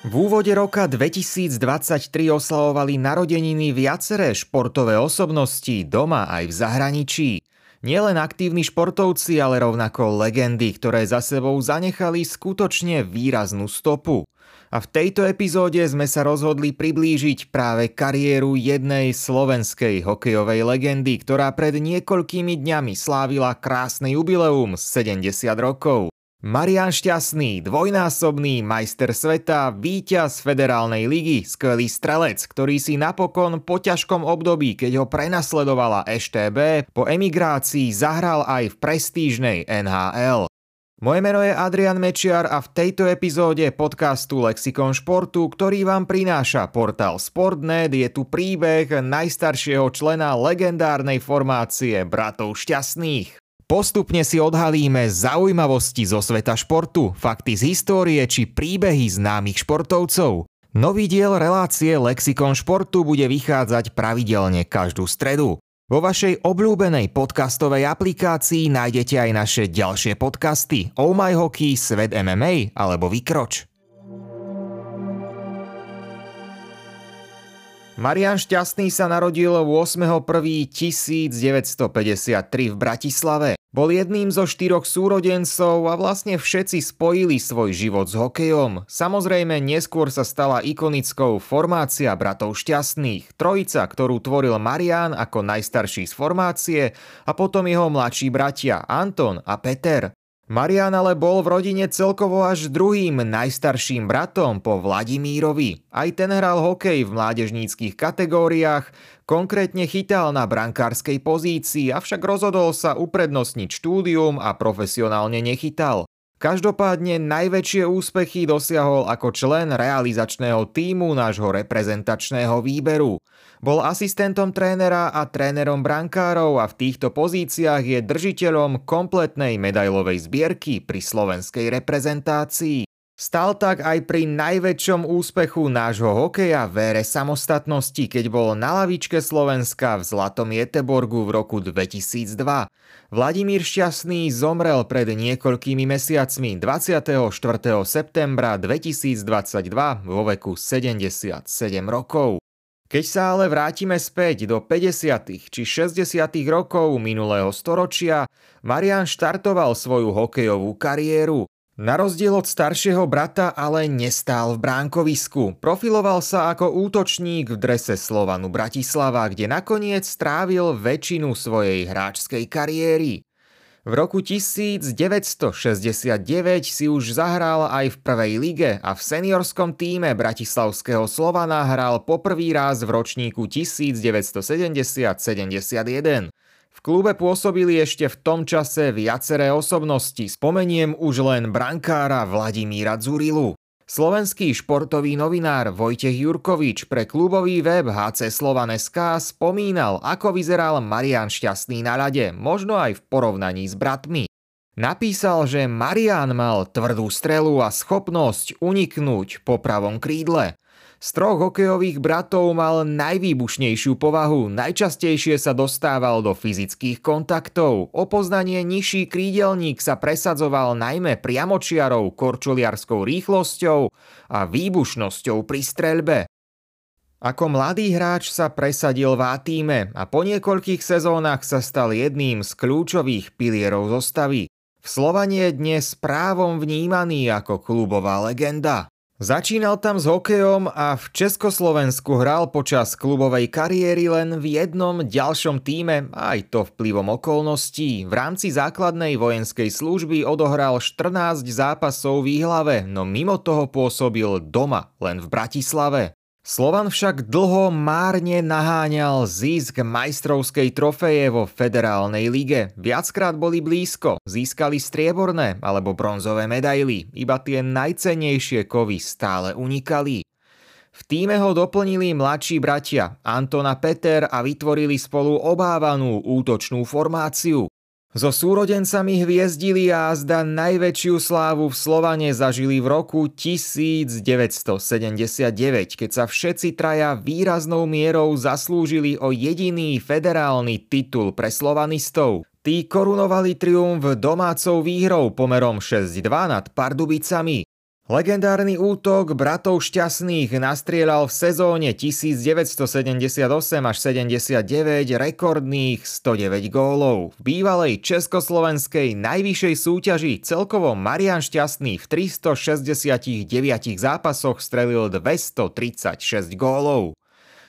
V úvode roka 2023 oslavovali narodeniny viaceré športové osobnosti doma aj v zahraničí. Nielen aktívni športovci, ale rovnako legendy, ktoré za sebou zanechali skutočne výraznú stopu. A v tejto epizóde sme sa rozhodli priblížiť práve kariéru jednej slovenskej hokejovej legendy, ktorá pred niekoľkými dňami slávila krásne jubileum 70 rokov. Marian Šťastný, dvojnásobný majster sveta, víťaz federálnej ligy, skvelý strelec, ktorý si napokon po ťažkom období, keď ho prenasledovala EŠTB, po emigrácii zahral aj v prestížnej NHL. Moje meno je Adrian Mečiar a v tejto epizóde podcastu Lexikon športu, ktorý vám prináša portál Sportnet, je tu príbeh najstaršieho člena legendárnej formácie Bratov Šťastných. Postupne si odhalíme zaujímavosti zo sveta športu, fakty z histórie či príbehy známych športovcov. Nový diel relácie Lexikon športu bude vychádzať pravidelne každú stredu. Vo vašej obľúbenej podcastovej aplikácii nájdete aj naše ďalšie podcasty Oh My Hockey, Svet MMA alebo Vykroč. Marian Šťastný sa narodil 8.1.1953 v Bratislave. Bol jedným zo štyroch súrodencov a vlastne všetci spojili svoj život s hokejom. Samozrejme, neskôr sa stala ikonickou formácia bratov šťastných, trojica, ktorú tvoril Marian ako najstarší z formácie a potom jeho mladší bratia Anton a Peter. Marian ale bol v rodine celkovo až druhým najstarším bratom po Vladimírovi. Aj ten hral hokej v mládežníckých kategóriách, konkrétne chytal na brankárskej pozícii, avšak rozhodol sa uprednostniť štúdium a profesionálne nechytal. Každopádne najväčšie úspechy dosiahol ako člen realizačného týmu nášho reprezentačného výberu. Bol asistentom trénera a trénerom brankárov a v týchto pozíciách je držiteľom kompletnej medailovej zbierky pri slovenskej reprezentácii. Stal tak aj pri najväčšom úspechu nášho hokeja v ére samostatnosti, keď bol na lavičke Slovenska v Zlatom Jeteborgu v roku 2002. Vladimír Šťastný zomrel pred niekoľkými mesiacmi 24. septembra 2022 vo veku 77 rokov. Keď sa ale vrátime späť do 50. či 60. rokov minulého storočia, Marian štartoval svoju hokejovú kariéru. Na rozdiel od staršieho brata ale nestál v bránkovisku. Profiloval sa ako útočník v drese Slovanu Bratislava, kde nakoniec strávil väčšinu svojej hráčskej kariéry. V roku 1969 si už zahral aj v prvej lige a v seniorskom týme bratislavského Slovana hral poprvý raz v ročníku 1970-71. V klube pôsobili ešte v tom čase viaceré osobnosti, spomeniem už len brankára Vladimíra Zurilu. Slovenský športový novinár Vojtech Jurkovič pre klubový web HC Slovan.sk spomínal, ako vyzeral Marian Šťastný na rade, možno aj v porovnaní s bratmi. Napísal, že Marian mal tvrdú strelu a schopnosť uniknúť po pravom krídle. Z troch hokejových bratov mal najvýbušnejšiu povahu, najčastejšie sa dostával do fyzických kontaktov. O poznanie nižší krídelník sa presadzoval najmä priamočiarou korčuliarskou rýchlosťou a výbušnosťou pri streľbe. Ako mladý hráč sa presadil v A-tíme a po niekoľkých sezónach sa stal jedným z kľúčových pilierov zostavy. V Slovanie je dnes právom vnímaný ako klubová legenda. Začínal tam s hokejom a v Československu hral počas klubovej kariéry len v jednom ďalšom týme, aj to vplyvom okolností. V rámci základnej vojenskej služby odohral 14 zápasov v Výhlave, no mimo toho pôsobil doma, len v Bratislave. Slovan však dlho márne naháňal zisk majstrovskej trofeje vo federálnej lige. Viackrát boli blízko, získali strieborné alebo bronzové medaily, iba tie najcennejšie kovy stále unikali. V týme ho doplnili mladší bratia Anton a Peter a vytvorili spolu obávanú útočnú formáciu. So súrodencami hviezdili a zda najväčšiu slávu v Slovane zažili v roku 1979, keď sa všetci traja výraznou mierou zaslúžili o jediný federálny titul pre slovanistov. Tí korunovali triumf domácou výhrou pomerom 6-2 nad Pardubicami. Legendárny útok bratov šťastných nastrieľal v sezóne 1978 až 79 rekordných 109 gólov. V bývalej československej najvyššej súťaži celkovo Marian Šťastný v 369 zápasoch strelil 236 gólov.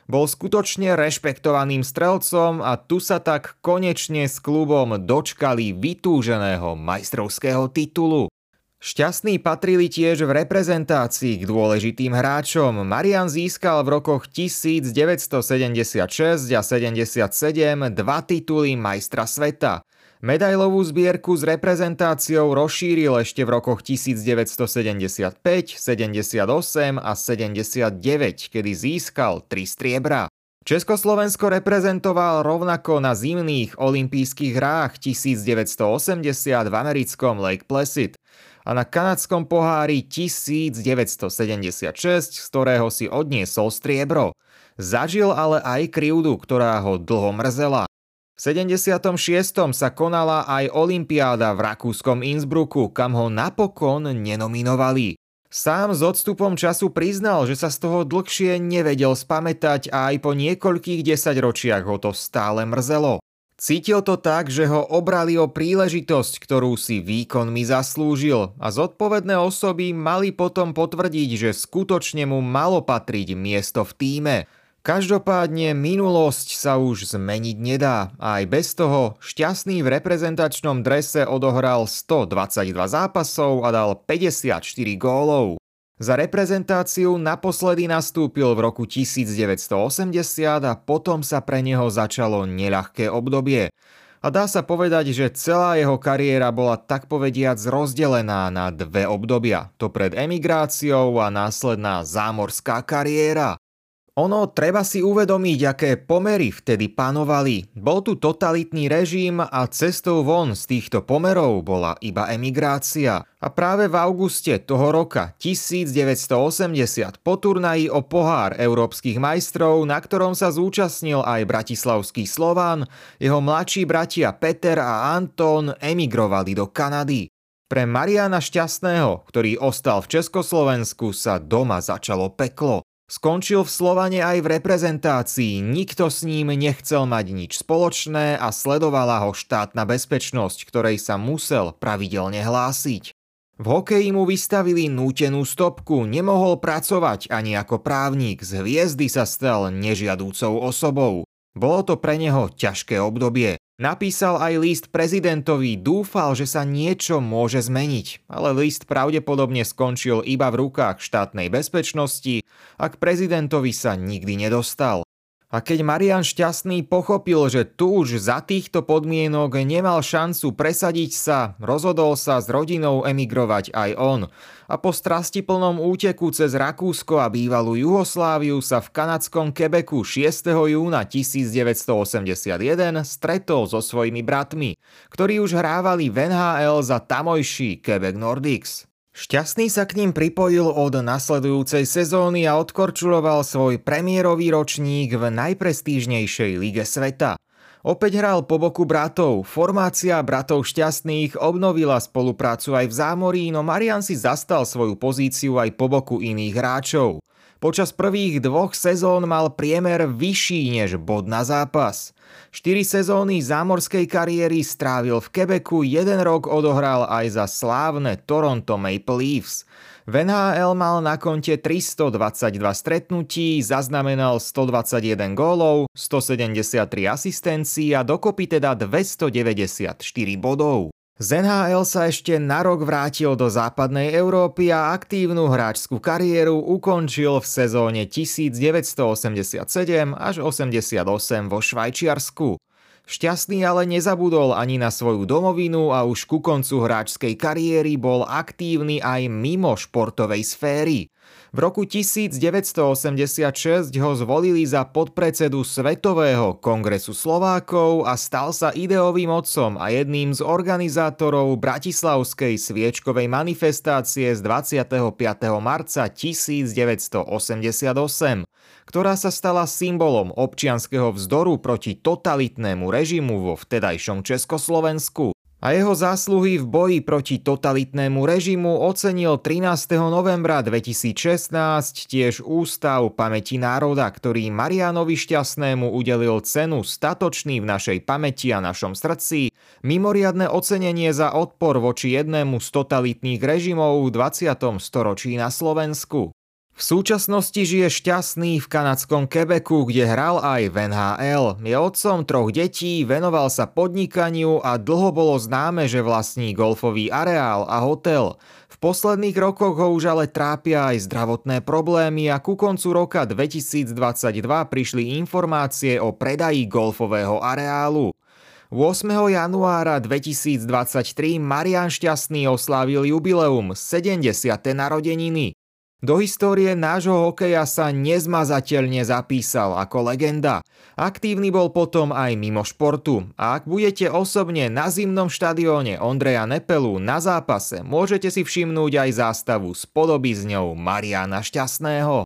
Bol skutočne rešpektovaným strelcom a tu sa tak konečne s klubom dočkali vytúženého majstrovského titulu. Šťastní patrili tiež v reprezentácii k dôležitým hráčom. Marian získal v rokoch 1976 a 77 dva tituly majstra sveta. Medailovú zbierku s reprezentáciou rozšíril ešte v rokoch 1975, 78 a 79, kedy získal tri striebra. Československo reprezentoval rovnako na zimných olympijských hrách 1980 v americkom Lake Placid a na kanadskom pohári 1976, z ktorého si odniesol striebro. Zažil ale aj krivdu, ktorá ho dlho mrzela. V 76. sa konala aj Olympiáda v rakúskom Innsbrucku, kam ho napokon nenominovali. Sám s odstupom času priznal, že sa z toho dlhšie nevedel spamätať a aj po niekoľkých desaťročiach ho to stále mrzelo. Cítil to tak, že ho obrali o príležitosť, ktorú si výkonmi zaslúžil a zodpovedné osoby mali potom potvrdiť, že skutočne mu malo patriť miesto v týme. Každopádne minulosť sa už zmeniť nedá a aj bez toho šťastný v reprezentačnom drese odohral 122 zápasov a dal 54 gólov. Za reprezentáciu naposledy nastúpil v roku 1980 a potom sa pre neho začalo neľahké obdobie. A dá sa povedať, že celá jeho kariéra bola tak povediac rozdelená na dve obdobia. To pred emigráciou a následná zámorská kariéra. Ono treba si uvedomiť, aké pomery vtedy panovali. Bol tu totalitný režim a cestou von z týchto pomerov bola iba emigrácia. A práve v auguste toho roka 1980 po turnaji o pohár európskych majstrov, na ktorom sa zúčastnil aj bratislavský Slován, jeho mladší bratia Peter a Anton emigrovali do Kanady. Pre Mariana Šťastného, ktorý ostal v Československu, sa doma začalo peklo. Skončil v Slovane aj v reprezentácii, nikto s ním nechcel mať nič spoločné a sledovala ho štátna bezpečnosť, ktorej sa musel pravidelne hlásiť. V hokeji mu vystavili nútenú stopku, nemohol pracovať ani ako právnik, z hviezdy sa stal nežiadúcou osobou. Bolo to pre neho ťažké obdobie. Napísal aj list prezidentovi, dúfal, že sa niečo môže zmeniť, ale list pravdepodobne skončil iba v rukách štátnej bezpečnosti a k prezidentovi sa nikdy nedostal. A keď Marian Šťastný pochopil, že tu už za týchto podmienok nemal šancu presadiť sa, rozhodol sa s rodinou emigrovať aj on. A po strastiplnom úteku cez Rakúsko a bývalú Juhosláviu sa v kanadskom Quebecu 6. júna 1981 stretol so svojimi bratmi, ktorí už hrávali v NHL za tamojší Quebec Nordics. Šťastný sa k ním pripojil od nasledujúcej sezóny a odkorčuloval svoj premiérový ročník v najprestížnejšej lige sveta. Opäť hral po boku bratov, formácia bratov šťastných obnovila spoluprácu aj v zámorí, no Marian si zastal svoju pozíciu aj po boku iných hráčov. Počas prvých dvoch sezón mal priemer vyšší než bod na zápas. Štyri sezóny zámorskej kariéry strávil v Quebecu, jeden rok odohral aj za slávne Toronto Maple Leafs. V NHL mal na konte 322 stretnutí, zaznamenal 121 gólov, 173 asistencií a dokopy teda 294 bodov. Z NHL sa ešte na rok vrátil do západnej Európy a aktívnu hráčskú kariéru ukončil v sezóne 1987 až 88 vo Švajčiarsku. Šťastný ale nezabudol ani na svoju domovinu a už ku koncu hráčskej kariéry bol aktívny aj mimo športovej sféry. V roku 1986 ho zvolili za podpredsedu Svetového kongresu Slovákov a stal sa ideovým otcom a jedným z organizátorov Bratislavskej sviečkovej manifestácie z 25. marca 1988, ktorá sa stala symbolom občianskeho vzdoru proti totalitnému režimu vo vtedajšom Československu. A jeho zásluhy v boji proti totalitnému režimu ocenil 13. novembra 2016 tiež Ústav pamäti národa, ktorý Marianovi Šťastnému udelil cenu Statočný v našej pamäti a našom srdci, mimoriadne ocenenie za odpor voči jednému z totalitných režimov v 20. storočí na Slovensku. V súčasnosti žije šťastný v kanadskom Quebecu, kde hral aj v NHL. Je otcom troch detí, venoval sa podnikaniu a dlho bolo známe, že vlastní golfový areál a hotel. V posledných rokoch ho už ale trápia aj zdravotné problémy a ku koncu roka 2022 prišli informácie o predaji golfového areálu. 8. januára 2023 Marian Šťastný oslávil jubileum 70. narodeniny. Do histórie nášho hokeja sa nezmazateľne zapísal ako legenda. Aktívny bol potom aj mimo športu. A ak budete osobne na zimnom štadióne Ondreja Nepelu na zápase, môžete si všimnúť aj zástavu s podobizňou Mariana Šťastného.